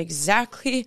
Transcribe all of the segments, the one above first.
exactly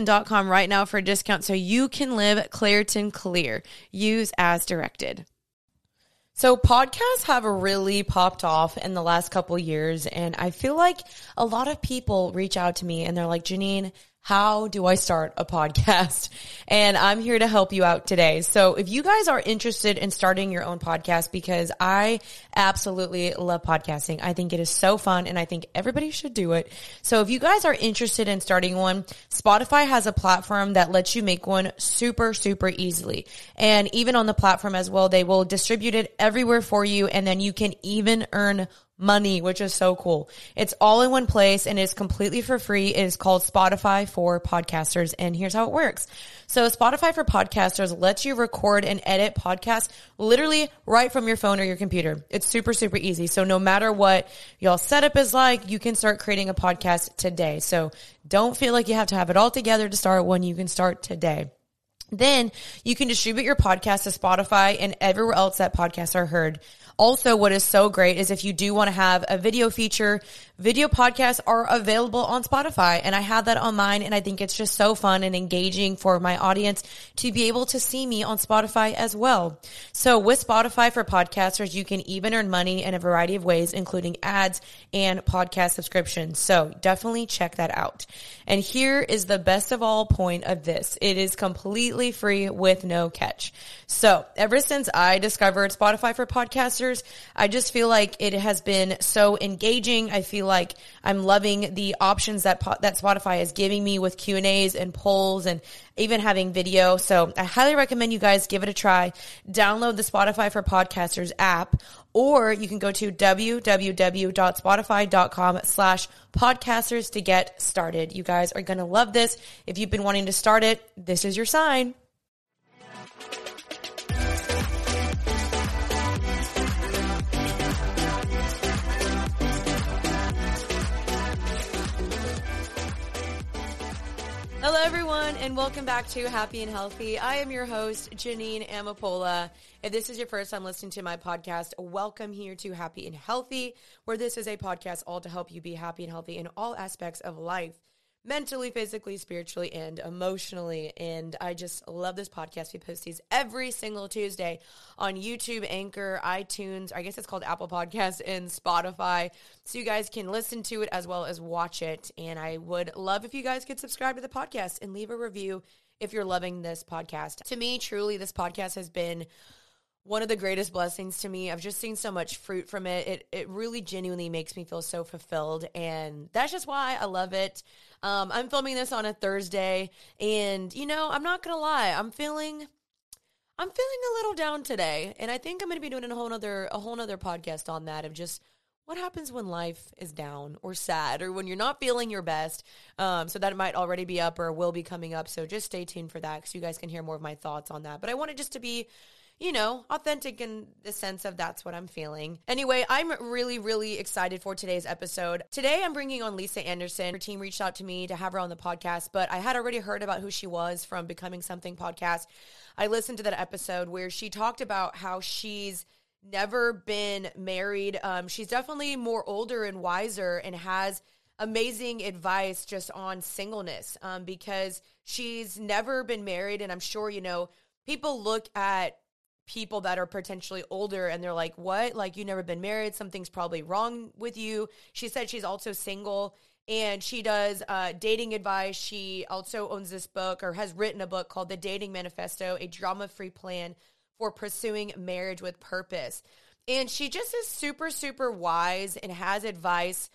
Claritin.com right now for a discount so you can live Claritin Clear. Use as directed. So podcasts have really popped off in the last couple years and I feel like a lot of people reach out to me and they're like, Jeanine, how do I start a podcast? And I'm here to help you out today. So if you guys are interested in starting your own podcast, because I absolutely love podcasting. I think it is so fun and I think everybody should do it. So if you guys are interested in starting one, Spotify has a platform that lets you make one super, super easily. And even on the platform as well, they will distribute it everywhere for you. And then you can even earn money, which is so cool. It's all in one place and it's completely for free. It is called Spotify for podcasters. And here's how it works. So Spotify for podcasters lets you record and edit podcasts literally right from your phone or your computer. It's super, super easy. So no matter what y'all setup is like, you can start creating a podcast today. So don't feel like you have to have it all together to start one. You can start today. Then you can distribute your podcast to Spotify and everywhere else that podcasts are heard. Also, what is so great is if you do want to have a video feature, video podcasts are available on Spotify. And I have that on mine. And I think it's just so fun and engaging for my audience to be able to see me on Spotify as well. So with Spotify for podcasters, you can even earn money in a variety of ways, including ads and podcast subscriptions. So definitely check that out. And here is the best of all point of this. It is completely free with no catch. So ever since I discovered Spotify for podcasters, I just feel like it has been so engaging. I feel like I'm loving the options that that Spotify is giving me with Q and A's and polls and even having video. So I highly recommend you guys give it a try. Download the Spotify for Podcasters app, or you can go to www.spotify.com slash podcasters to get started. You guys are going to love this. If you've been wanting to start it, this is your sign. Hello, everyone, and welcome back to Happy and Healthy. I am your host, Jeanine Amapola. If this is your first time listening to my podcast, welcome here to Happy and Healthy, where this is a podcast all to help you be happy and healthy in all aspects of life mentally, physically, spiritually, and emotionally. And I just love this podcast. We post these every single Tuesday on YouTube, Anchor, iTunes, I guess it's called Apple Podcasts, and Spotify. So you guys can listen to it as well as watch it. And I would love if you guys could subscribe to the podcast and leave a review if you're loving this podcast. To me, truly, this podcast has been one of the greatest blessings to me. I've just seen so much fruit from it. It it really genuinely makes me feel so fulfilled and that's just why I love it. Um, I'm filming this on a Thursday and you know, I'm not to lie. I'm feeling I'm feeling a little down today and I think I'm going to be doing a whole nother a whole nother podcast on that of just what happens when life is down or sad or when you're not feeling your best. Um, so that might already be up or will be coming up. So just stay tuned for that because you guys can hear more of my thoughts on that. But I wanted just to be you know, authentic in the sense of that's what I'm feeling. Anyway, I'm really, really excited for today's episode. Today, I'm bringing on Lisa Anderson. Her team reached out to me to have her on the podcast, but I had already heard about who she was from Becoming Something podcast. I listened to that episode where she talked about how she's never been married. Um, she's definitely more older and wiser and has amazing advice just on singleness um, because she's never been married. And I'm sure, you know, people look at people that are potentially older and they're like, what? Like, you never been married. Something's probably wrong with you. She said she's also single and she does uh, dating advice. She also owns this book or has written a book called The Dating Manifesto, a drama free plan for pursuing marriage with purpose. And she just is super, super wise and has advice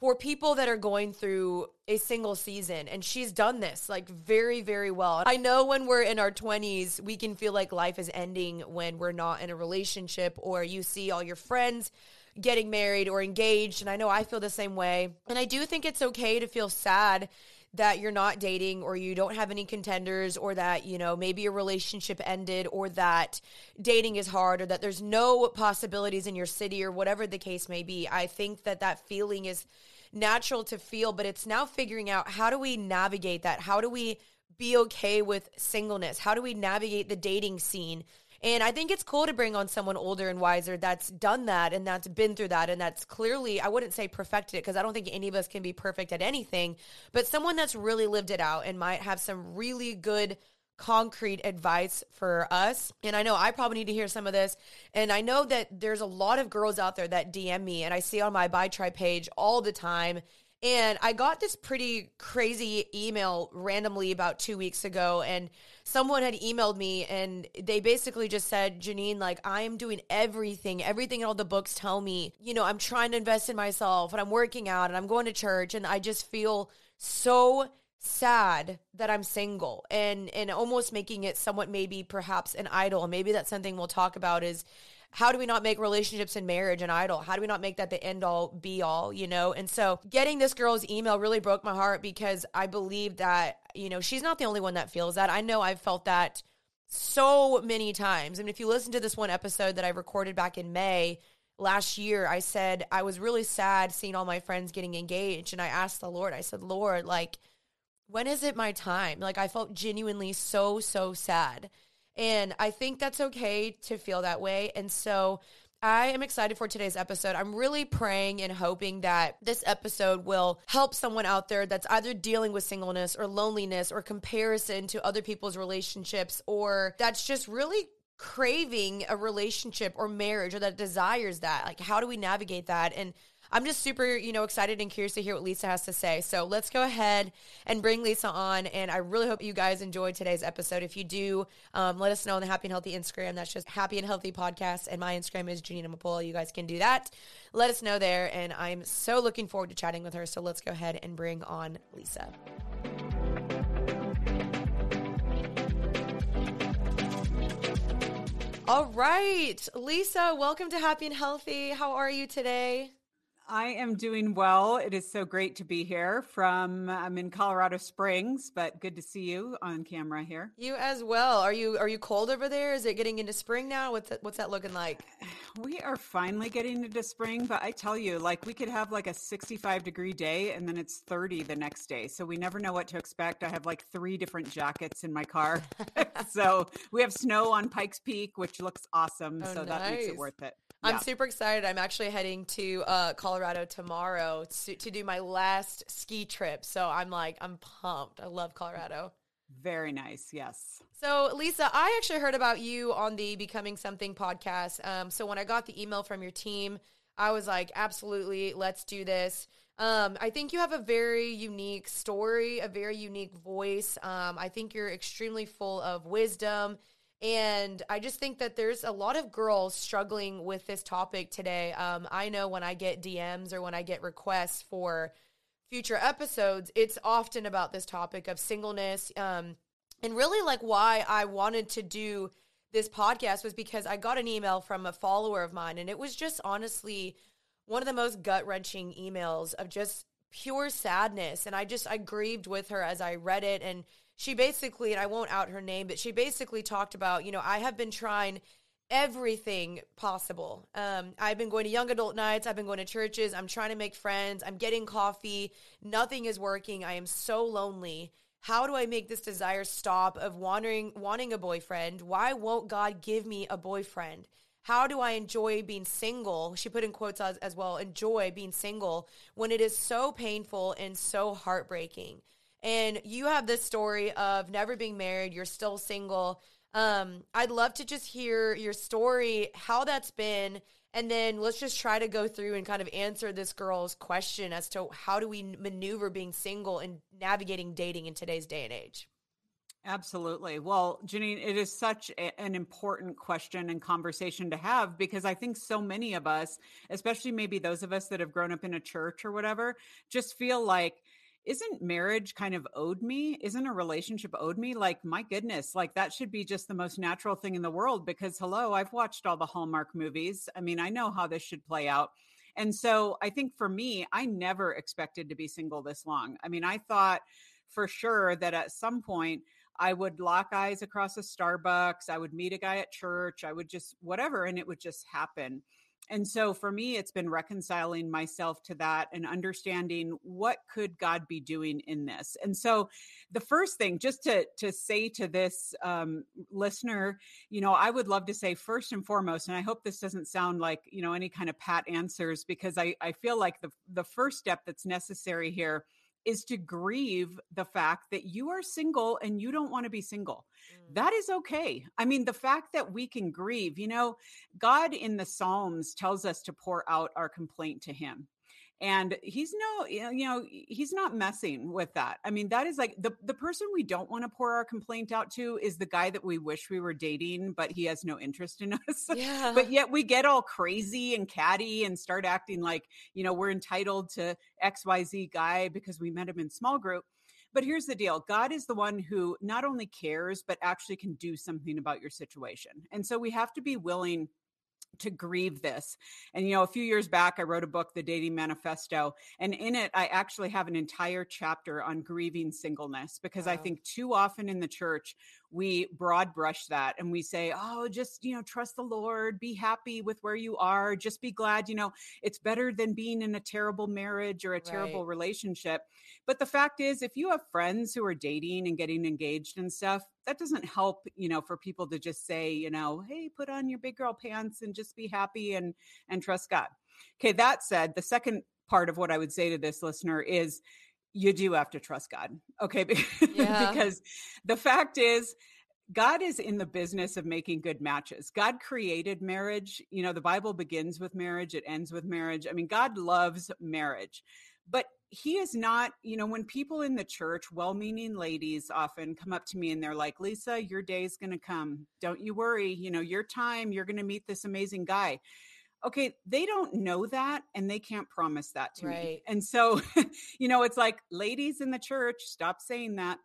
for people that are going through a single season and she's done this like very very well. I know when we're in our 20s we can feel like life is ending when we're not in a relationship or you see all your friends getting married or engaged and I know I feel the same way. And I do think it's okay to feel sad that you're not dating or you don't have any contenders or that, you know, maybe a relationship ended or that dating is hard or that there's no possibilities in your city or whatever the case may be. I think that that feeling is natural to feel, but it's now figuring out how do we navigate that? How do we be okay with singleness? How do we navigate the dating scene? And I think it's cool to bring on someone older and wiser that's done that and that's been through that and that's clearly, I wouldn't say perfected it because I don't think any of us can be perfect at anything, but someone that's really lived it out and might have some really good concrete advice for us. And I know I probably need to hear some of this. And I know that there's a lot of girls out there that DM me and I see on my buy try page all the time and I got this pretty crazy email randomly about two weeks ago, and someone had emailed me and they basically just said, Jeanine, like, I am doing everything, everything all the books tell me. You know, I'm trying to invest in myself and I'm working out and I'm going to church, and I just feel so sad that I'm single and and almost making it somewhat maybe perhaps an idol. Maybe that's something we'll talk about is how do we not make relationships and marriage an idol? How do we not make that the end all be all, you know? And so getting this girl's email really broke my heart because I believe that, you know, she's not the only one that feels that. I know I've felt that so many times. I mean, if you listen to this one episode that I recorded back in May, last year I said I was really sad seeing all my friends getting engaged and I asked the Lord I said Lord like when is it my time like I felt genuinely so so sad and I think that's okay to feel that way. And so I am excited for today's episode. I'm really praying and hoping that this episode will help someone out there that's either dealing with singleness or loneliness or comparison to other people's relationships or that's just really craving a relationship or marriage or that desires that. Like, how do we navigate that? And I'm just super, you know, excited and curious to hear what Lisa has to say. So let's go ahead and bring Lisa on. And I really hope you guys enjoyed today's episode. If you do, um, let us know on the Happy and Healthy Instagram. That's just Happy and Healthy Podcast. And my Instagram is Jeanine Amapola. You guys can do that. Let us know there. And I'm so looking forward to chatting with her. So let's go ahead and bring on Lisa. All right, Lisa, welcome to Happy and Healthy. How are you today? I am doing well. It is so great to be here from I'm in Colorado Springs, but good to see you on camera here. You as well. Are you are you cold over there? Is it getting into spring now? What's that, what's that looking like? We are finally getting into spring, but I tell you, like we could have like a 65 degree day and then it's 30 the next day. So we never know what to expect. I have like three different jackets in my car. so we have snow on Pikes Peak, which looks awesome. Oh, so nice. that makes it worth it. I'm yeah. super excited. I'm actually heading to uh, Colorado tomorrow to, to do my last ski trip. So I'm like, I'm pumped. I love Colorado. Very nice. Yes. So, Lisa, I actually heard about you on the Becoming Something podcast. Um, so, when I got the email from your team, I was like, absolutely, let's do this. Um, I think you have a very unique story, a very unique voice. Um, I think you're extremely full of wisdom and I just think that there's a lot of girls struggling with this topic today. Um, I know when I get DMs or when I get requests for future episodes, it's often about this topic of singleness. Um, and really, like, why I wanted to do this podcast was because I got an email from a follower of mine, and it was just honestly one of the most gut wrenching emails of just pure sadness. And I just, I grieved with her as I read it. And she basically, and I won't out her name, but she basically talked about, you know, I have been trying everything possible. Um, I've been going to young adult nights. I've been going to churches. I'm trying to make friends. I'm getting coffee. Nothing is working. I am so lonely. How do I make this desire stop of wandering, wanting a boyfriend? Why won't God give me a boyfriend? How do I enjoy being single? She put in quotes as, as well enjoy being single when it is so painful and so heartbreaking. And you have this story of never being married, you're still single. Um, I'd love to just hear your story, how that's been, and then let's just try to go through and kind of answer this girl's question as to how do we maneuver being single and navigating dating in today's day and age. Absolutely. Well, Jeanine, it is such a, an important question and conversation to have because I think so many of us, especially maybe those of us that have grown up in a church or whatever, just feel like isn't marriage kind of owed me? Isn't a relationship owed me? Like, my goodness, like that should be just the most natural thing in the world because, hello, I've watched all the Hallmark movies. I mean, I know how this should play out. And so I think for me, I never expected to be single this long. I mean, I thought for sure that at some point, I would lock eyes across a Starbucks. I would meet a guy at church. I would just whatever, and it would just happen and so for me it's been reconciling myself to that and understanding what could god be doing in this. And so the first thing just to to say to this um, listener you know i would love to say first and foremost and i hope this doesn't sound like you know any kind of pat answers because i i feel like the the first step that's necessary here is to grieve the fact that you are single and you don't want to be single. Mm. That is okay. I mean, the fact that we can grieve, you know, God in the Psalms tells us to pour out our complaint to Him and he's no you know he's not messing with that i mean that is like the the person we don't want to pour our complaint out to is the guy that we wish we were dating but he has no interest in us yeah. but yet we get all crazy and catty and start acting like you know we're entitled to xyz guy because we met him in small group but here's the deal God is the one who not only cares, but actually can do something about your situation. And so we have to be willing to grieve this. And, you know, a few years back, I wrote a book, The Dating Manifesto. And in it, I actually have an entire chapter on grieving singleness because wow. I think too often in the church, we broad brush that and we say, oh, just, you know, trust the Lord, be happy with where you are, just be glad, you know, it's better than being in a terrible marriage or a terrible right. relationship. But the fact is, if you have friends who are dating and getting engaged and stuff, that doesn't help, you know, for people to just say, you know, hey, put on your big girl pants and just be happy and and trust God. Okay, that said, the second part of what I would say to this listener is you do have to trust God. Okay. Yeah. because the fact is, God is in the business of making good matches. God created marriage. You know, the Bible begins with marriage, it ends with marriage. I mean, God loves marriage. But he is not, you know, when people in the church, well meaning ladies often come up to me and they're like, Lisa, your day is going to come. Don't you worry. You know, your time, you're going to meet this amazing guy okay, they don't know that and they can't promise that to right. me. And so, you know, it's like, ladies in the church, stop saying that.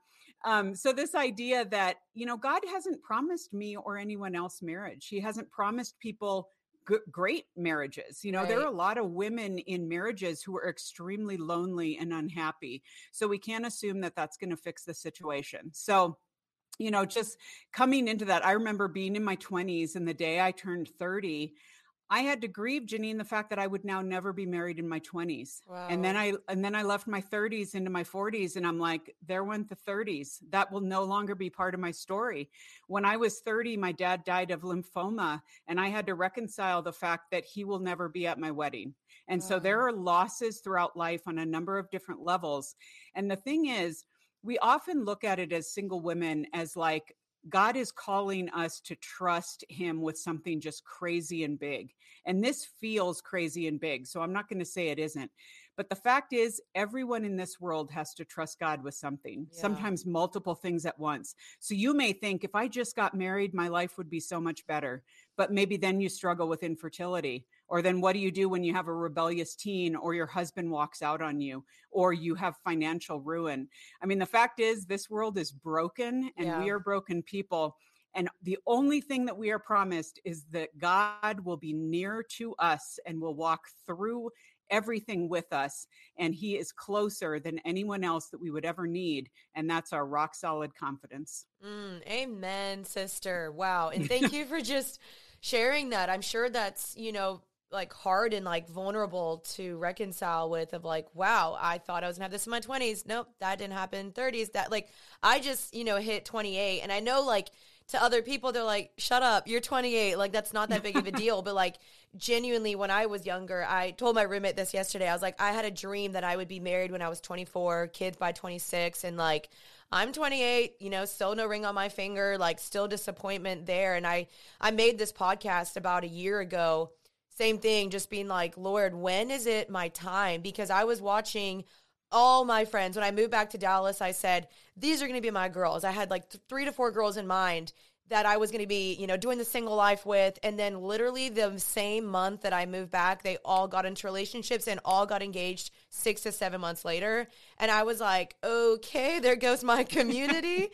Um, so this idea that, you know, God hasn't promised me or anyone else marriage. He hasn't promised people g- great marriages. You know, right. there are a lot of women in marriages who are extremely lonely and unhappy. So we can't assume that that's going to fix the situation. So, you know, just coming into that, I remember being in my 20s and the day I turned 30, I had to grieve, Jeanine, the fact that I would now never be married in my 20s. Wow. And then I and then I left my 30s into my 40s and I'm like, there went the 30s. That will no longer be part of my story. When I was 30, my dad died of lymphoma and I had to reconcile the fact that he will never be at my wedding. And wow. so there are losses throughout life on a number of different levels. And the thing is, we often look at it as single women as like God is calling us to trust him with something just crazy and big. And this feels crazy and big. So I'm not going to say it isn't. But the fact is, everyone in this world has to trust God with something, yeah. sometimes multiple things at once. So you may think, if I just got married, my life would be so much better. But maybe then you struggle with infertility. Or then what do you do when you have a rebellious teen or your husband walks out on you or you have financial ruin? I mean, the fact is, this world is broken and yeah. we are broken people. And the only thing that we are promised is that God will be near to us and will walk through everything with us and he is closer than anyone else that we would ever need and that's our rock solid confidence mm, amen sister wow and thank you for just sharing that i'm sure that's you know like hard and like vulnerable to reconcile with of like wow i thought i was gonna have this in my 20s nope that didn't happen. 30s that like i just you know hit 28 and i know like to other people they're like shut up you're 28 like that's not that big of a deal but like genuinely when i was younger i told my roommate this yesterday. I was like i had a dream that i would be married when i was 24 kids by 26 and like I'm 28, you know, still no ring on my finger, like still disappointment there. And I I made this podcast about a year ago same thing, just being like, Lord, when is it my time? Because I was watching all my friends. When I moved back to Dallas, I said, these are going to be my girls. I had like th- three to four girls in mind that I was going to be, you know, doing the single life with. And then literally the same month that I moved back, they all got into relationships and all got engaged six to seven months later. And I was like, okay, there goes my community.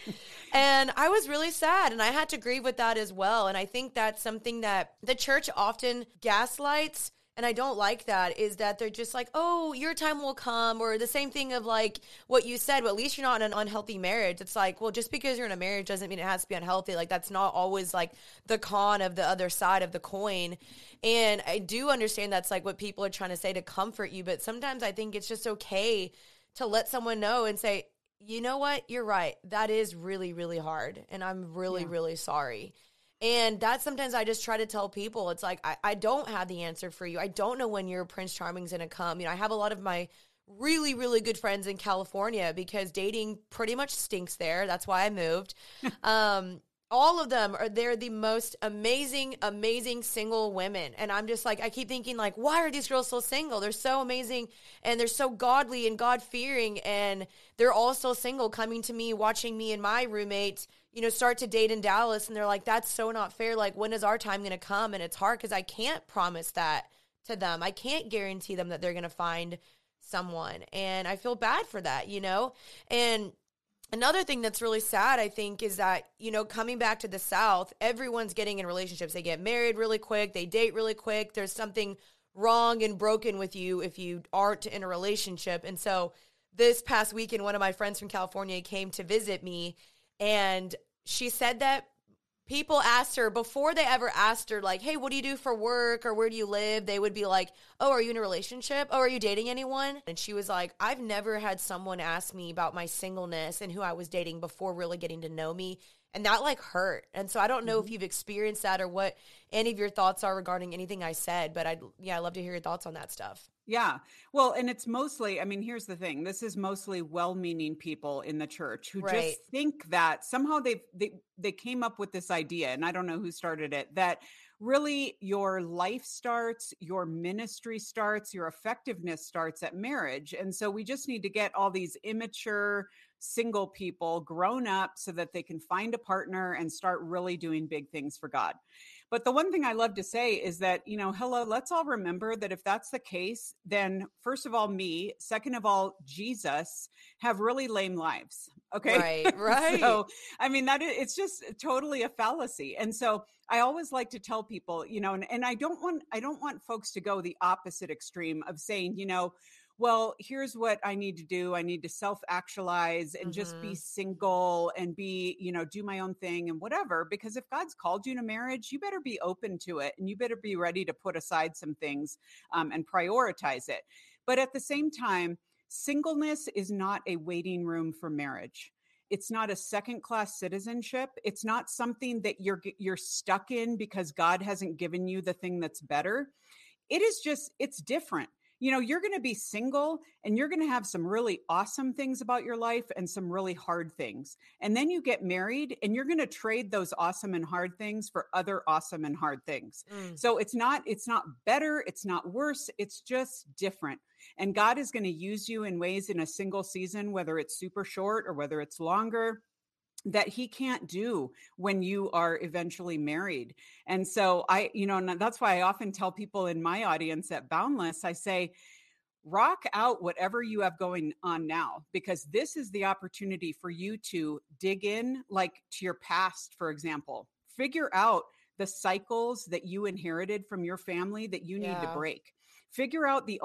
and I was really sad. And I had to grieve with that as well. And I think that's something that the church often gaslights and I don't like that is that they're just like, oh, your time will come, or the same thing of like what you said, but at least you're not in an unhealthy marriage. It's like, well, just because you're in a marriage doesn't mean it has to be unhealthy. Like that's not always like the con of the other side of the coin. And I do understand that's like what people are trying to say to comfort you, but sometimes I think it's just okay to let someone know and say, you know what, you're right. That is really, really hard. And I'm really, yeah. really sorry. And that's sometimes I just try to tell people it's like, I, I don't have the answer for you. I don't know when your Prince Charming's to come. You know, I have a lot of my really, really good friends in California because dating pretty much stinks there. That's why I moved. um, all of them are they're the most amazing amazing single women and i'm just like i keep thinking like why are these girls so single they're so amazing and they're so godly and god fearing and they're all so single coming to me watching me and my roommates you know, start to date in Dallas and they're like, that's so not fair. Like, when is our time going to come? And it's hard because I can't promise that to them. I can't guarantee them that they're going to find someone. And I feel bad for that, you know? And another thing that's really sad, I think, is that, you know, coming back to the South, everyone's getting in relationships. They get married really quick, they date really quick. There's something wrong and broken with you if you aren't in a relationship. And so, this past weekend, one of my friends from California came to visit me and she said that people asked her before they ever asked her like hey what do you do for work? Or where do you live? They would be like oh are you in a relationship? Oh are you dating anyone? And she was like i've never had someone ask me about my singleness and who i was dating before really getting to know me. And that like hurt. And so i don't know mm-hmm. if you've experienced that or what any of your thoughts are regarding anything i said but i'd yeah i'd love to hear your thoughts on that stuff yeah. Well, and it's mostly, I mean, here's the thing. This is mostly well-meaning people in the church who right. just think that somehow they they they came up with this idea and I don't know who started it that really your life starts, your ministry starts, your effectiveness starts at marriage. And so we just need to get all these immature single people grown up so that they can find a partner and start really doing big things for God. But the one thing I love to say is that, you know, hello, let's all remember that if that's the case, then first of all, me, second of all, Jesus have really lame lives. Okay. Right. Right. so, I mean, that is, it's just totally a fallacy. And so I always like to tell people, you know, and, and I don't want, I don't want folks to go the opposite extreme of saying, you know, well, here's what I need to do. I need to self actualize and mm-hmm. just be mm-hmm. single and be, you know, do my own thing and whatever. Because if God's called you to marriage, you better be open to it and you better be ready to put aside some things um, and prioritize it. But at the same time, singleness is not a waiting room for marriage it's not a second class citizenship it's not something that you're you're stuck in because god hasn't given you the thing that's better it is just it's different you know, you're going to be single and you're going to have some really awesome things about your life and some really hard things. And then you get married and you're going to trade those awesome and hard things for other awesome and hard things. Mm. So it's not it's not better, it's not worse, it's just different. And God is going to use you in ways in a single season whether it's super short or whether it's longer that he can't do when you are eventually married. And so I, you know, and that's why I often tell people in my audience at Boundless, I say, rock out whatever you have going on now, because this is the opportunity for you to dig in, like to your past, for example, figure out the cycles that you inherited from your family that you need yeah. to break figure out the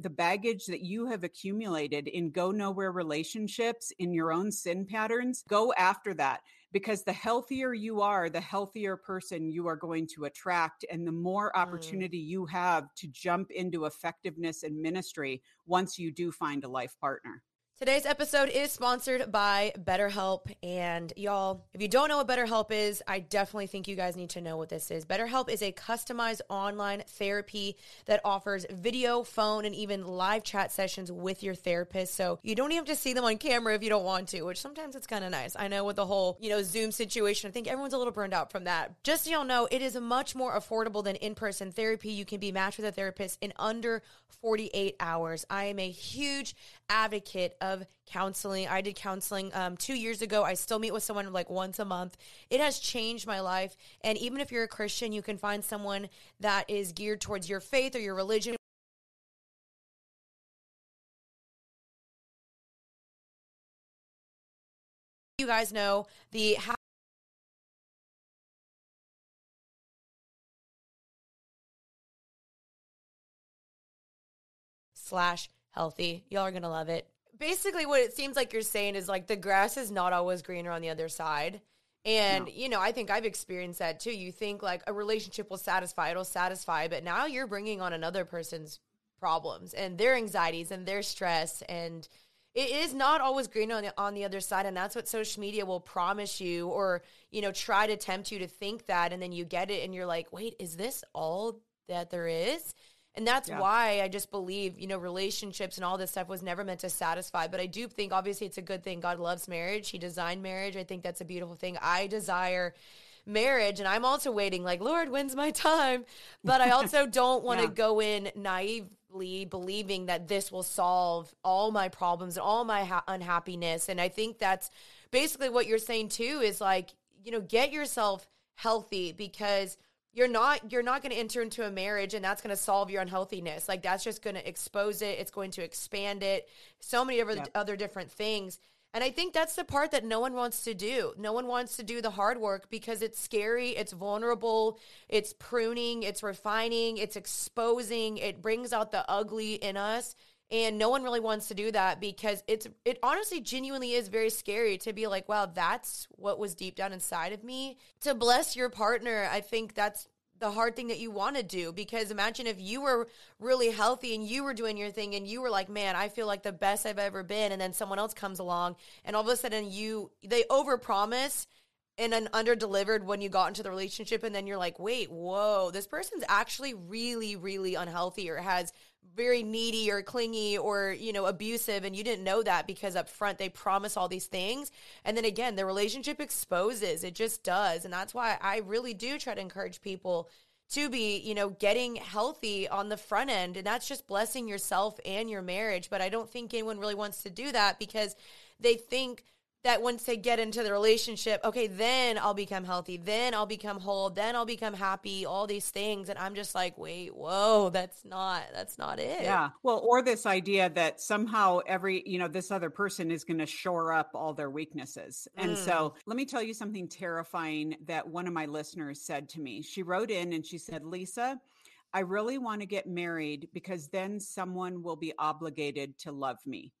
the baggage that you have accumulated in go nowhere relationships in your own sin patterns go after that because the healthier you are the healthier person you are going to attract and the more mm. opportunity mm. you have to jump into effectiveness and ministry once you do find a life partner Today's episode is sponsored by BetterHelp. And y'all, if you don't know what BetterHelp is, I definitely think you guys need to know what this is. BetterHelp is a customized online therapy that offers video, phone, and even live chat sessions with your therapist. So you don't even have to see them on camera if you don't want to, which sometimes it's kind of nice. I know with the whole, you know, Zoom situation, I think everyone's a little burned out from that. Just so y'all know, it is much more affordable than in person therapy. You can be matched with a therapist in under 48 hours. I am a huge advocate of counseling. I did counseling um, two years ago. I still meet with someone like once a month. It has changed my life. And even if you're a Christian, you can find someone that is geared towards your faith or your religion. You guys know the slash healthy. Y'all are gonna love it. Basically, what it seems like you're saying is like the grass is not always greener on the other side. And, no. you know, I think I've experienced that too. You think like a relationship will satisfy, it'll satisfy, but now you're bringing on another person's problems and their anxieties and their stress. And it is not always greener on the, on the other side. And that's what social media will promise you or, you know, try to tempt you to think that. And then you get it and you're like, wait, is this all that there is? And that's yeah. why I just believe, you know, relationships and all this stuff was never meant to satisfy. But I do think, obviously, it's a good thing. God loves marriage. He designed marriage. I think that's a beautiful thing. I desire marriage and I'm also waiting like Lord when's my time but I also don't want to yeah. go in naively believing that this will solve all my problems and all my ha- unhappiness and I think that's basically what you're saying too is like you know get yourself healthy because you're not you're not going to enter into a marriage and that's going to solve your unhealthiness. Like that's just going to expose it. It's going to expand it. So many other, yep. other different things. And i think that's the part that no one wants to do. No one wants to do the hard work because it's scary it's vulnerable it's pruning it's refining it's exposing. It brings out the ugly in us and no one really wants to do that because it's it honestly genuinely is very scary to be like wow that's what was deep down inside of me. To bless your partner i think that's the hard thing that you want to do because imagine if you were really healthy and you were doing your thing and you were like man i feel like the best i've ever been. And then someone else comes along and all of a sudden you they overpromise and then under delivered when you got into the relationship and then you're like wait whoa this person's actually really really unhealthy or has very needy or clingy or you know abusive and you didn't know that because up front they promise all these things. And then again the relationship exposes it just does. And that's why i really do try to encourage people to be you know getting healthy on the front end and that's just blessing yourself and your marriage. But i don't think anyone really wants to do that because they think that once they get into the relationship, okay, then I'll become healthy, then I'll become whole, then I'll become happy, all these things. And I'm just like, wait, whoa, that's not, that's not it. Yeah. Well, or this idea that somehow every, you know, this other person is going to shore up all their weaknesses. And mm. so let me tell you something terrifying that one of my listeners said to me. She wrote in and she said, Lisa, I really want to get married because then someone will be obligated to love me.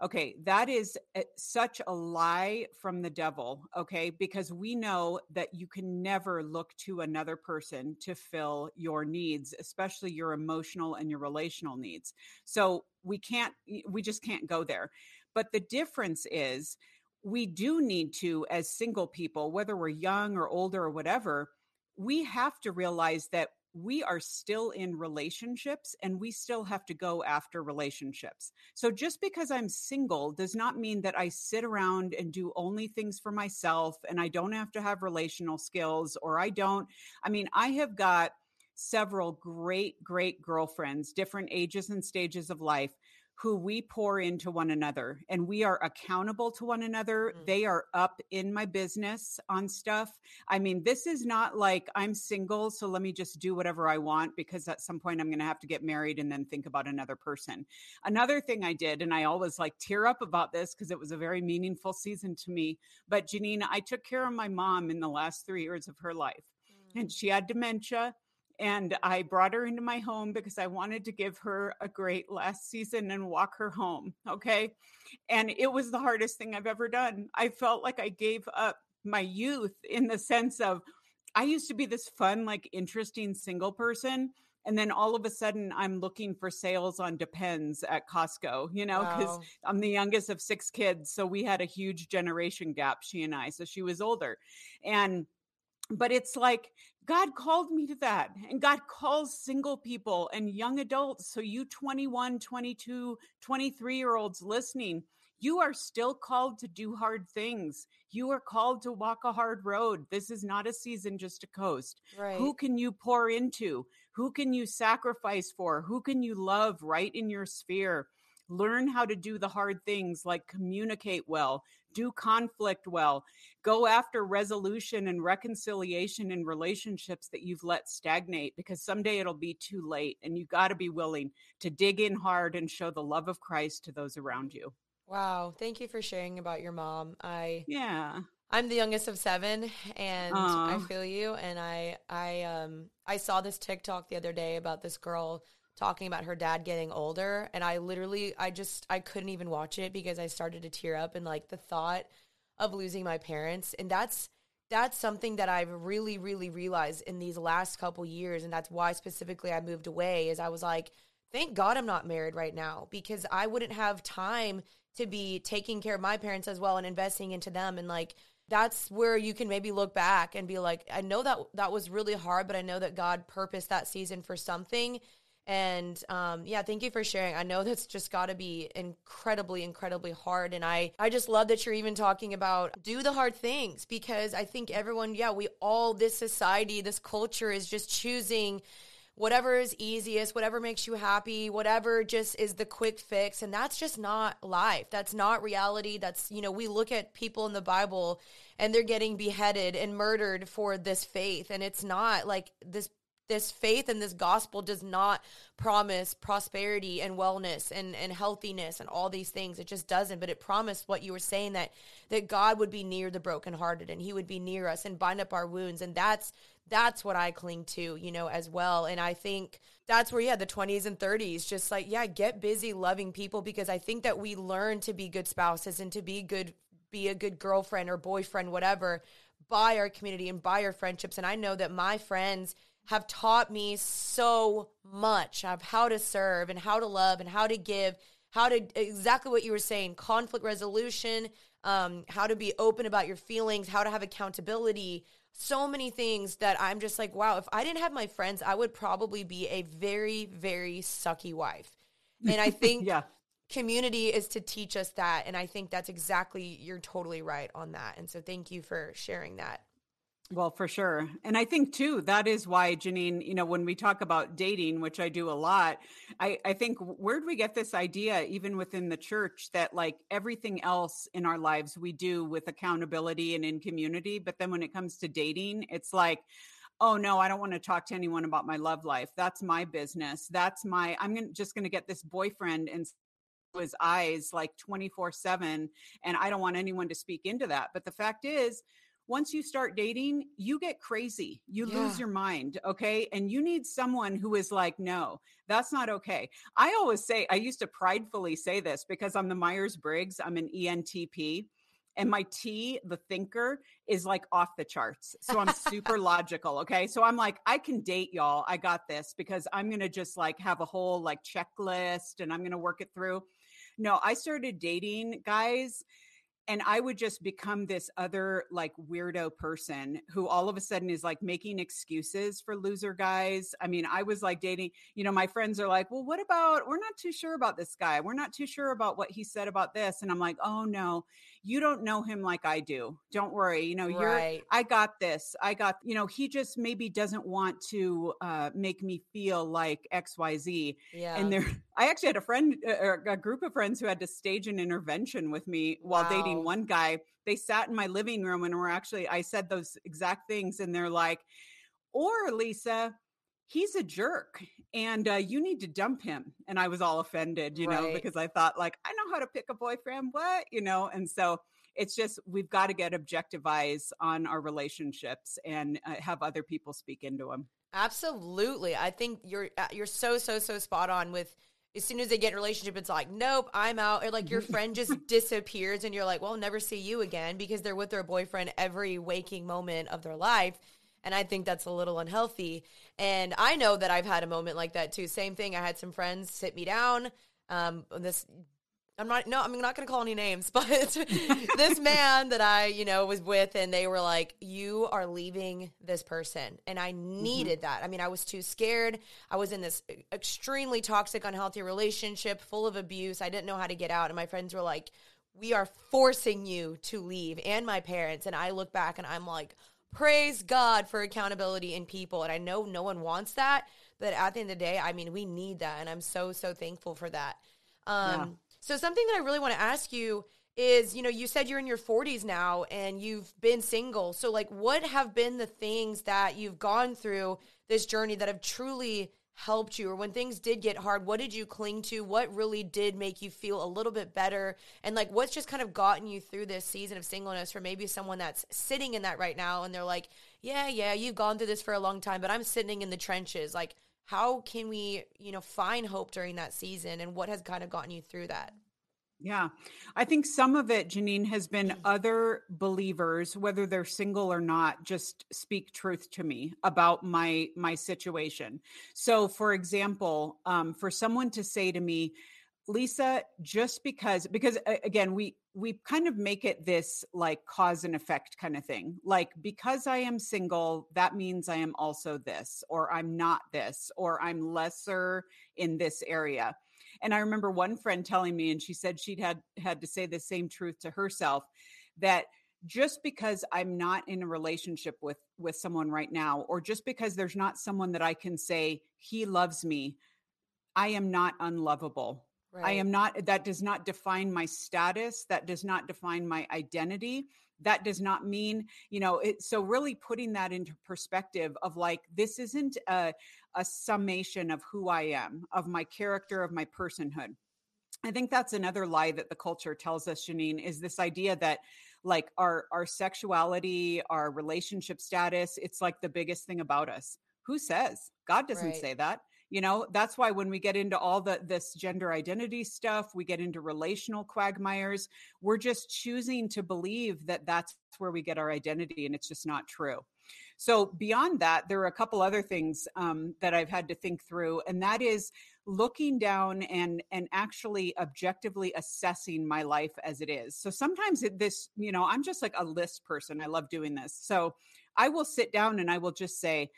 Okay, that is eh, such a lie from the devil, okay? Because we know that you can never look to another person to fill your needs, especially your emotional and your relational needs. So we can't, we just can't go there. But the difference is, we do need to, as single people, whether we're young or older or whatever, we have to realize that we are still in relationships and we still have to go after relationships. So just because I'm single does not mean that I sit around and do only things for myself and I don't have to have relational skills or I don't. I mean, I have got several great, great girlfriends, different ages and stages of life who we pour into one another and we are accountable to one another. Mm-hmm. They are up in my business on stuff. I mean, this is not like I'm single, so let me just do whatever I want because at some point I'm going to have to get married and then think about another person. Another thing I did, and I always like tear up about this because it was a very meaningful season to me. But Jeanine, I took care of my mom in the last three years of her life, mm-hmm. and mm. she had dementia and I brought her into my home because I wanted to give her a great last season and walk her home. Okay. And it was the hardest thing I've ever done. I felt like I gave up my youth in the sense of I used to be this fun, like interesting single person. And then all of a sudden, I'm looking for sales on Depends at Costco, you know, because wow. I'm the youngest of six kids. So we had a huge generation gap, she and I. So she was older. And but it's like God called me to that. And God calls single people and young adults. So, you 21, 22, 23 year olds listening, you are still called to do hard things. You are called to walk a hard road. This is not a season just to coast. Right. Who can you pour into? Who can you sacrifice for? Who can you love right in your sphere? Learn how to do the hard things like communicate well, do conflict well, go after resolution and reconciliation in relationships that you've let stagnate because someday it'll be too late. And you got to be willing to dig in hard and show the love of Christ to those around you. Wow. Thank you for sharing about your mom. I, yeah. I'm the youngest of seven and Aww. I feel you. And I, I, um, I saw this TikTok the other day about this girl talking about her dad getting older and I literally I just I couldn't even watch it because I started to tear up and like the thought of losing my parents and that's that's something that I've really really realized in these last couple years and that's why specifically I moved away is I was like thank God I'm not married right now because I wouldn't have time to be taking care of my parents as well and investing into them and like that's where you can maybe look back and be like I know that that was really hard but I know that God purposed that season for something and um, yeah, thank you for sharing. I know that's just got to be incredibly, incredibly hard. And I, I just love that you're even talking about do the hard things because I think everyone, yeah, we all, this society, this culture is just choosing whatever is easiest, whatever makes you happy, whatever just is the quick fix. And that's just not life. That's not reality. That's, you know, we look at people in the Bible and they're getting beheaded and murdered for this faith. And it's not like this this faith and this gospel does not promise prosperity and wellness and, and healthiness and all these things. It just doesn't. But it promised what you were saying that that God would be near the brokenhearted and He would be near us and bind up our wounds. And that's that's what I cling to, you know, as well. And I think that's where, yeah, the 20s and 30s, just like, yeah, get busy loving people because I think that we learn to be good spouses and to be good, be a good girlfriend or boyfriend, whatever, by our community and by our friendships. And I know that my friends have taught me so much of how to serve and how to love and how to give, how to exactly what you were saying, conflict resolution, um, how to be open about your feelings, how to have accountability. So many things that I'm just like, wow, if I didn't have my friends, I would probably be a very, very sucky wife. And I think yeah. community is to teach us that. And I think that's exactly, you're totally right on that. And so thank you for sharing that. Well, for sure. And I think too, that is why, Jeanine, you know, when we talk about dating, which I do a lot, I, I think where do we get this idea, even within the church, that like everything else in our lives we do with accountability and in community. But then when it comes to dating, it's like, oh no, I don't want to talk to anyone about my love life. That's my business. That's my, I'm gonna, just going to get this boyfriend and his eyes like 24 7 and i don't want anyone to speak into that but the fact is once you start dating, you get crazy. You yeah. lose your mind. Okay. And you need someone who is like, no, that's not okay. I always say, I used to pridefully say this because I'm the Myers Briggs, I'm an ENTP. And my T, the thinker, is like off the charts. So I'm super logical. Okay. So I'm like, I can date y'all. I got this because I'm going to just like have a whole like checklist and I'm going to work it through. No, I started dating guys and I would just become this other like weirdo person who all of a sudden is like making excuses for loser guys. I mean, I was like dating, you know, my friends are like, well, what about, we're not too sure about this guy. We're not too sure about what he said about this. And I'm like, oh no, you don't know him like I do. Don't worry. You know, you're, right. I got this. I got, you know, he just maybe doesn't want to uh, make me feel like XYZ. Yeah. And there, I actually had a friend uh, or a group of friends who had to stage an intervention with me while wow. dating one guy. They sat in my living room and were actually, I said those exact things. And they're like, or Lisa, he's a jerk and uh, you need to dump him. And I was all offended, you right. know, because I thought, like, I know how to pick a boyfriend. What? You know, and so it's just we've got to get objective eyes on our relationships and uh, have other people speak into them. Absolutely. I think you're uh, you're so so so spot on with as soon as they get in a relationship it's like nope, I'm out or like your friend just disappears and you're like, "Well, I'll never see you again" because they're with their boyfriend every waking moment of their life. And I think that's a little unhealthy. And I know that I've had a moment like that too. Same thing. I had some friends sit me down. Um, this I'm not no, I'm not going to call any names, but this man that I, you know, was with and they were like, "You are leaving this person." And I mm-hmm. needed mm-hmm. that. I mean, I was too scared. I was in this extremely toxic, unhealthy relationship full of abuse. I didn't know how to get out, and my friends were like, "We are forcing you to leave." And my parents, and I look back and I'm like, "Praise God for accountability in people." And I know no one wants that, but at the end of the day, I mean, we need that, and I'm so so thankful for that. Um, yeah so something that I really want to ask you is, you know, you said you're in your 40s now and you've been single. So like what have been the things that you've gone through this journey that have truly helped you or when things did get hard what did you cling to? What really did make you feel a little bit better? And like what's just kind of gotten you through this season of singleness for maybe someone that's sitting in that right now and they're like yeah yeah you've gone through this for a long time but i'm sitting in the trenches. Like how can we you know find hope during that season and what has kind of gotten you through that yeah. I think some of it, Jeanine, has been other believers, whether they're single or not, just speak truth to me about my my situation. So for example, um, for someone to say to me, Lisa, just because because again, we we kind of make it this like cause and effect kind of thing. Like because I am single, that means I am also this, or I'm not this, or I'm lesser in this area and I remember one friend telling me, and she said she'd had had to say the same truth to herself that just because I'm not in a relationship with with someone right now, or just because there's not someone that I can say he loves me, I am not unlovable. Right. I am not, that does not define my status. That does not define my identity. That does not mean, you know, it, so really putting that into perspective of like, this isn't a, a summation of who I am, of my character, of my personhood. I think that's another lie that the culture tells us, Jeanine, is this idea that like our our sexuality, our relationship status, it's like the biggest thing about us. Who says? God doesn't right. say that you know that's why when we get into all the this gender identity stuff we get into relational quagmires we're just choosing to believe that that's where we get our identity and it's just not true. So beyond that there are a couple other things um, that i've had to think through and that is looking down and and actually objectively assessing my life as it is. So sometimes it, this you know i'm just like a list person i love doing this. So i will sit down and i will just say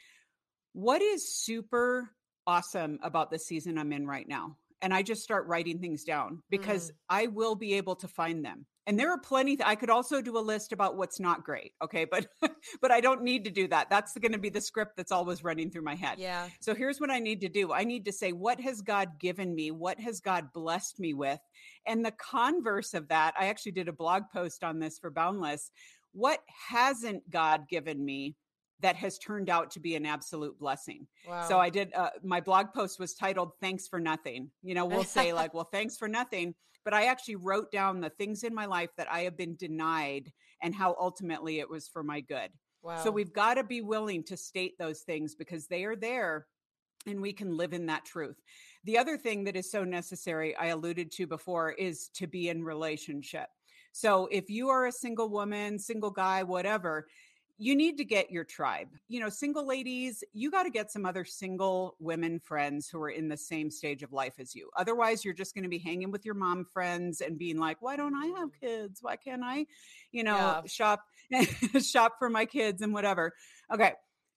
what is super awesome about the season I'm in right now. And I just start writing things down because mm. I will be able to find them. And there are plenty th- I could also do a list about what's not great, okay? But but I don't need to do that. That's going to be the script that's always running through my head. Yeah. So here's what I need to do. I need to say what has God given me? What has God blessed me with? And the converse of that, I actually did a blog post on this for Boundless. What hasn't God given me that has turned out to be an absolute blessing. Wow. So I did uh, my blog post was titled thanks for nothing. You know, we'll say like, well, thanks for nothing, but I actually wrote down the things in my life that I have been denied and how ultimately it was for my good. Wow. So we've got to be willing to state those things because they are there and we can live in that truth. The other thing that is so necessary I alluded to before is to be in relationship. So if you are a single woman, single guy, whatever, you need to get your tribe. You know, single ladies, you got to get some other single women friends who are in the same stage of life as you. Otherwise, you're just going to be hanging with your mom friends and being like, "Why don't I have kids? Why can't I, you know, yeah. shop shop for my kids and whatever." Okay.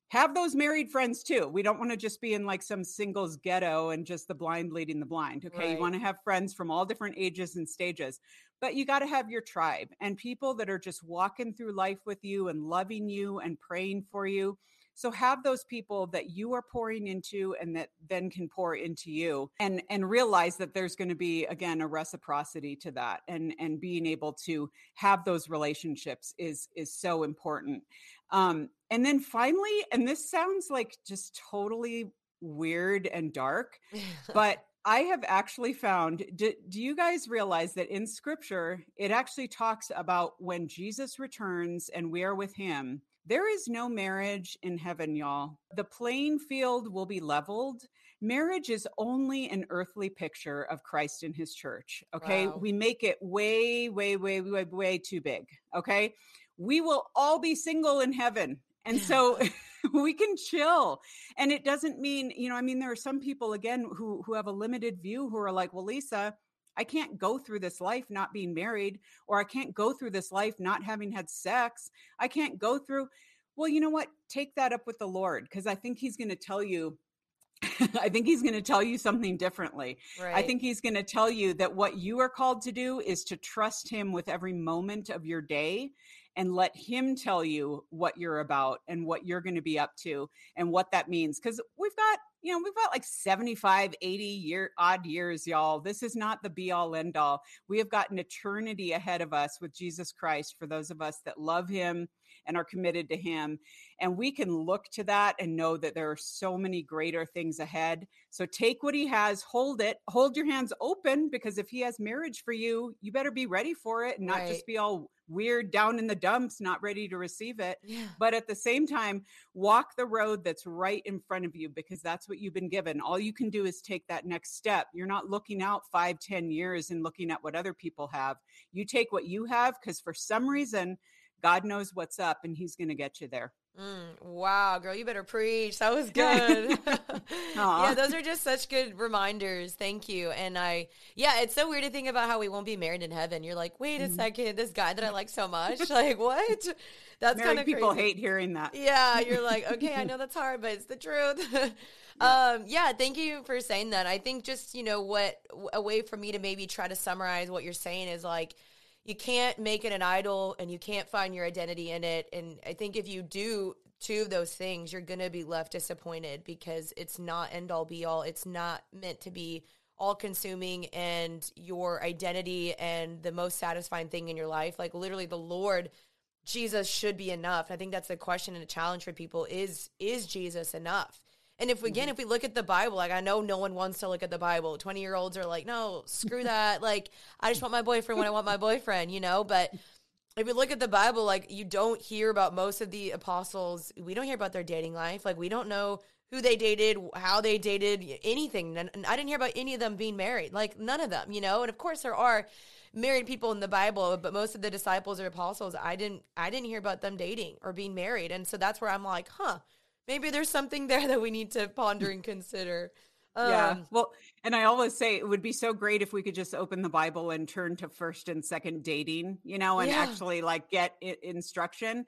Have those married friends too. We don't want to just be in like some singles ghetto and just the blind leading the blind. Okay. Right. You want to have friends from all different ages and stages but you got to have your tribe and people that are just walking through life with you and loving you and praying for you. So have those people that you are pouring into and that then can pour into you and and realize that there's going to be again a reciprocity to that and and being able to have those relationships is is so important. Um and then finally and this sounds like just totally weird and dark, but I have actually found, do, do, you guys realize that in scripture, it actually talks about when Jesus returns and we are with him, there is no marriage in heaven, y'all. The playing field will be leveled. Marriage is only an earthly picture of Christ and his church. Okay. Wow. We make it way, way, way, way, way too big. Okay. We will all be single in heaven. And so we can chill. And it doesn't mean, you know, I mean, there are some people again who who have a limited view who are like, well, Lisa, I can't go through this life not being married, or I can't go through this life not having had sex. I can't go through. Well, you know what? Take that up with the Lord because I think He's going to tell you. I think He's going to tell you something differently. Right. I think He's going to tell you that what you are called to do is to trust Him with every moment of your day and let him tell you what you're about and what you're going to be up to and what that means because we've got you know we've got like 75 80 year odd years y'all this is not the be all end all we have got an eternity ahead of us with jesus christ for those of us that love him and are committed to him and we can look to that and know that there are so many greater things ahead so take what he has hold it hold your hands open because if he has marriage for you you better be ready for it and not right. just be all weird down in the dumps, not ready to receive it. Yeah. But at the same time, walk the road that's right in front of you because that's what you've been given. All you can do is take that next step. You're not looking out five, ten years and looking at what other people have. You take what you have because for some reason, God knows what's up and he's going to get you there. Mm, wow, girl, you better preach. That was good. yeah, those are just such good reminders. Thank you. And I, yeah, it's so weird to think about how we won't be married in heaven. You're like, wait a mm-hmm. second, this guy that I like so much, like what? That's kind of people crazy. hate hearing that. Yeah, you're like, okay, I know that's hard, but it's the truth. yeah. Um, yeah, thank you for saying that. I think just you know what a way for me to maybe try to summarize what you're saying is like you can't make it an idol and you can't find your identity in it. And I think if you do two of those things, you're going to be left disappointed because it's not end all be all. It's not meant to be all consuming and your identity and the most satisfying thing in your life. Like literally the Lord Jesus should be enough. I think that's the question and a challenge for people is is Jesus enough? And if we, again, mm-hmm. if we look at the Bible, like I know no one wants to look at the Bible. 20 year olds are like, no, screw that. like, I just want my boyfriend when I want my boyfriend, you know? But if you look at the Bible, like you don't hear about most of the apostles. We don't hear about their dating life. Like we don't know who they dated, how they dated, anything. And I didn't hear about any of them being married. Like none of them, you know? And of course there are married people in the Bible, but most of the disciples or apostles, I didn't I didn't hear about them dating or being married. And so that's where I'm like, huh maybe there's something there that we need to ponder and consider. Um, yeah. Well, and I always say it would be so great if we could just open the Bible and turn to first and second dating, you know, and yeah. actually like get instruction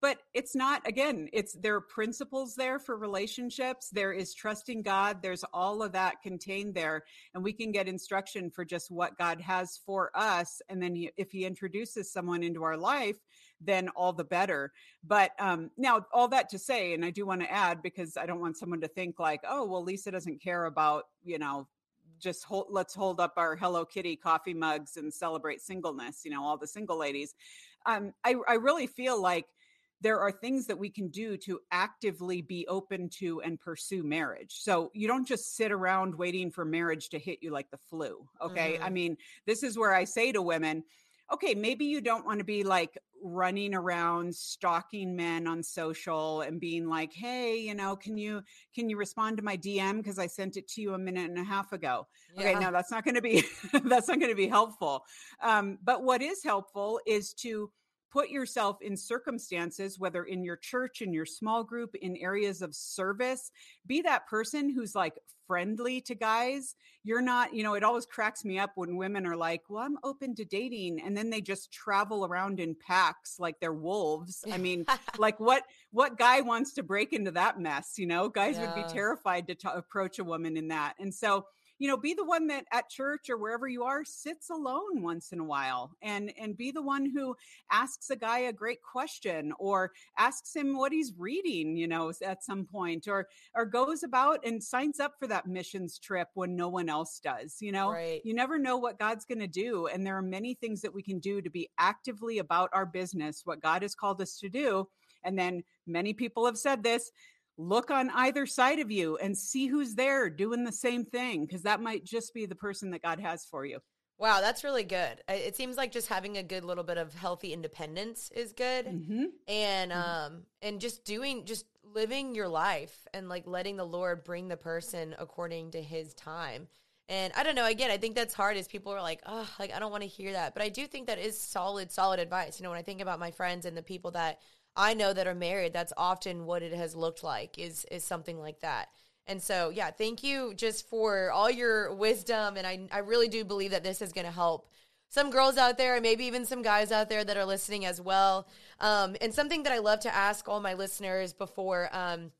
but it's not again it's there are principles there for relationships there is trusting god there's all of that contained there and we can get instruction for just what god has for us and then he, if he introduces someone into our life then all the better but um, now all that to say and i do want to add because i don't want someone to think like oh well lisa doesn't care about you know just hold, let's hold up our Hello Kitty coffee mugs and celebrate singleness, you know, all the single ladies. Um, I, I really feel like there are things that we can do to actively be open to and pursue marriage. So you don't just sit around waiting for marriage to hit you like the flu. Okay. Mm-hmm. I mean, this is where I say to women, okay, maybe you don't want to be like running around stalking men on social and being like, "Hey, you know, can you can you respond to my DM because I sent it to you a minute and a half ago?" Yeah. Okay, no, that's not going to be that's not going to be helpful. Um, but what is helpful is to put yourself in circumstances, whether in your church, in your small group, in areas of service, be that person who's like friendly to guys. You're not, you know, it always cracks me up when women are like, well, I'm open to dating. And then they just travel around in packs like they're wolves. I mean, like what, what guy wants to break into that mess? You know, guys yeah. would be terrified to t- approach a woman in that. And so, you know be the one that at church or wherever you are sits alone once in a while and and be the one who asks a guy a great question or asks him what he's reading you know at some point or or goes about and signs up for that missions trip when no one else does you know right. you never know what god's going to do and there are many things that we can do to be actively about our business what god has called us to do and then many people have said this look on either side of you and see who's there doing the same thing because that might just be the person that God has for you. Wow, that's really good. It seems like just having a good little bit of healthy independence is good, mm-hmm. and mm-hmm. um, and just doing, just living your life and like letting the Lord bring the person according to His time. And I don't know. Again, I think that's hard. Is people are like, oh, like I don't want to hear that, but I do think that is solid, solid advice. You know, when I think about my friends and the people that I know that are married, that's often what it has looked like. Is is something like that. And so, yeah, thank you just for all your wisdom. And I, I really do believe that this is going to help some girls out there, and maybe even some guys out there that are listening as well. Um, and something that I love to ask all my listeners before um,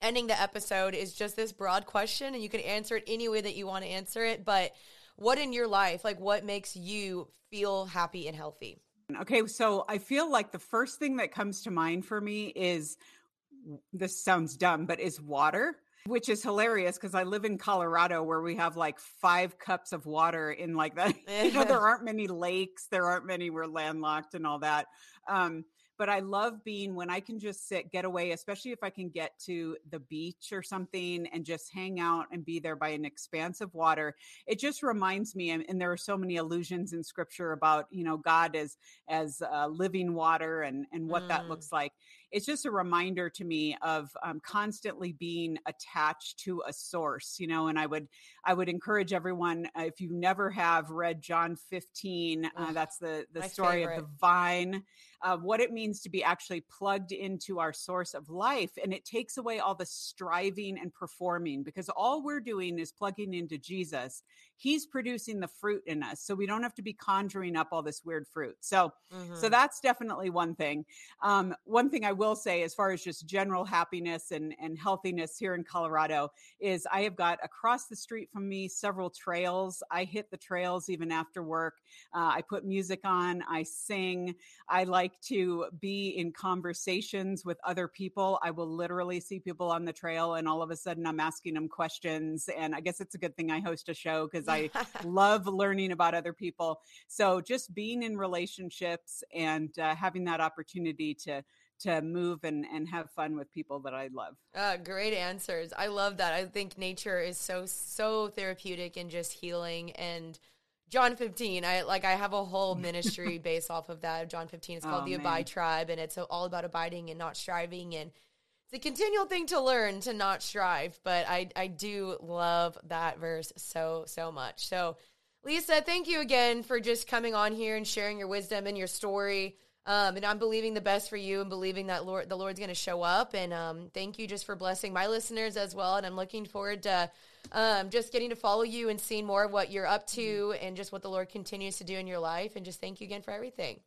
ending the episode is just this broad question, and you can answer it any way that you want to answer it. But what in your life, like what makes you feel happy and healthy? Okay, so I feel like the first thing that comes to mind for me is this sounds dumb, but is water which is hilarious because I live in Colorado where we have like five cups of water in like that. you know, there aren't many lakes, there aren't many, we're landlocked and all that. Um, but I love being when I can just sit, get away, especially if I can get to the beach or something and just hang out and be there by an expanse of water. It just reminds me, and, and there are so many allusions in scripture about, you know, God as, as uh, living water and, and what mm. that looks like it's just a reminder to me of um, constantly being attached to a source you know and i would i would encourage everyone uh, if you never have read john 15 uh, that's the the story favorite. of the vine uh, what it means to be actually plugged into our source of life and it takes away all the striving and performing because all we're doing is plugging into jesus he's producing the fruit in us so we don't have to be conjuring up all this weird fruit so mm-hmm. so that's definitely one thing um, one thing i will say, as far as just general happiness and, and healthiness here in Colorado, is I have got across the street from me several trails. I hit the trails even after work. Uh, I put music on, I sing. I like to be in conversations with other people. I will literally see people on the trail, and all of a sudden I'm asking them questions. And I guess it's a good thing I host a show because I love learning about other people. So just being in relationships and uh, having that opportunity to to move and, and have fun with people that I love. Uh, great answers. I love that. I think nature is so, so therapeutic and just healing. And John 15, I like, I have a whole ministry based off of that. John 15 is called oh, the man. Abide Tribe, and it's all about abiding and not striving. And it's a continual thing to learn to not strive, but I, I do love that verse so, so much. So, Lisa, thank you again for just coming on here and sharing your wisdom and your story. Um, and I'm believing the best for you and believing that Lord, the Lord's going to show up. And um, thank you just for blessing my listeners as well. And I'm looking forward to um, just getting to follow you and seeing more of what you're up to and just what the Lord continues to do in your life. And just thank you again for everything.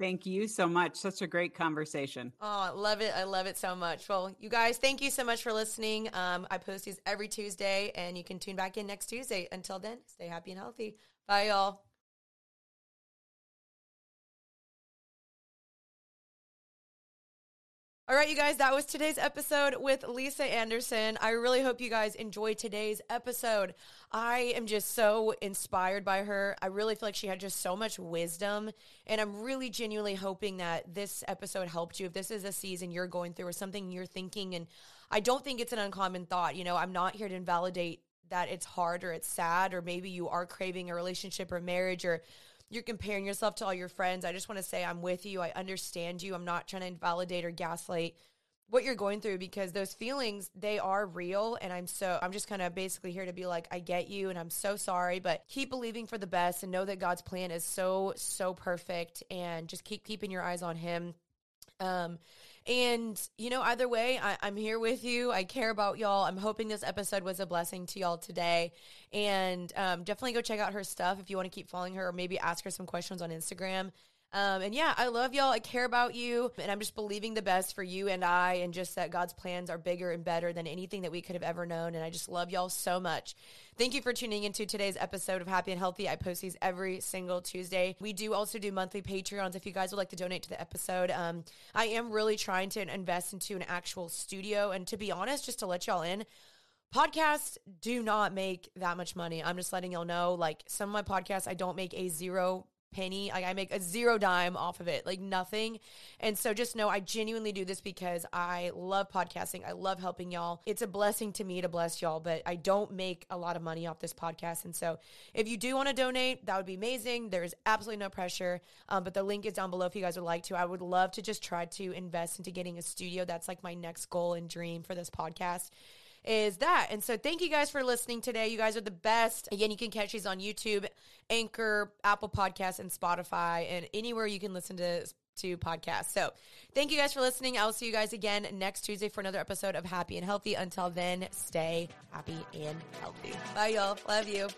Thank you so much. Such a great conversation. Oh, I love it. I love it so much. Well, you guys, thank you so much for listening. Um, I post these every Tuesday, and you can tune back in next Tuesday. Until then, stay happy and healthy. Bye, y'all. All right, you guys, that was today's episode with Lisa Anderson. I really hope you guys enjoyed today's episode. I am just so inspired by her. I really feel like she had just so much wisdom. And I'm really genuinely hoping that this episode helped you. If this is a season you're going through or something you're thinking, and I don't think it's an uncommon thought. You know, I'm not here to invalidate that it's hard or it's sad, or maybe you are craving a relationship or marriage or you're comparing yourself to all your friends. I just want to say I'm with you. I understand you. I'm not trying to invalidate or gaslight what you're going through because those feelings they are real and I'm so I'm just kind of basically here to be like I get you and I'm so sorry but keep believing for the best and know that God's plan is so so perfect and just keep keeping your eyes on him um and, you know, either way, I, am here with you. I care about y'all. I'm hoping this episode was a blessing to y'all today. And um, definitely go check out her stuff if you want to keep following her or maybe ask her some questions on Instagram. Um, and yeah, I love y'all. I care about you. And I'm just believing the best for you and I, and just that God's plans are bigger and better than anything that we could have ever known. And I just love y'all so much. Thank you for tuning into today's episode of Happy and Healthy. I post these every single Tuesday. We do also do monthly Patreons if you guys would like to donate to the episode. Um, I am really trying to invest into an actual studio. And to be honest, just to let y'all in, podcasts do not make that much money. I'm just letting y'all know. Like some of my podcasts, I don't make a zero penny. Like I make a zero dime off of it, like nothing. And so just know I genuinely do this because I love podcasting. I love helping y'all. It's a blessing to me to bless y'all, but I don't make a lot of money off this podcast. And so if you do want to donate, that would be amazing. There's absolutely no pressure. Um, but the link is down below if you guys would like to. I would love to just try to invest into getting a studio. That's like my next goal and dream for this podcast is that. And so thank you guys for listening today. You guys are the best. Again, you can catch these on YouTube, Anchor, Apple Podcasts, and Spotify, and anywhere you can listen to to podcasts. So thank you guys for listening. I'll see you guys again next Tuesday for another episode of Happy and Healthy. Until then, stay happy and healthy. Bye, y'all. Love you.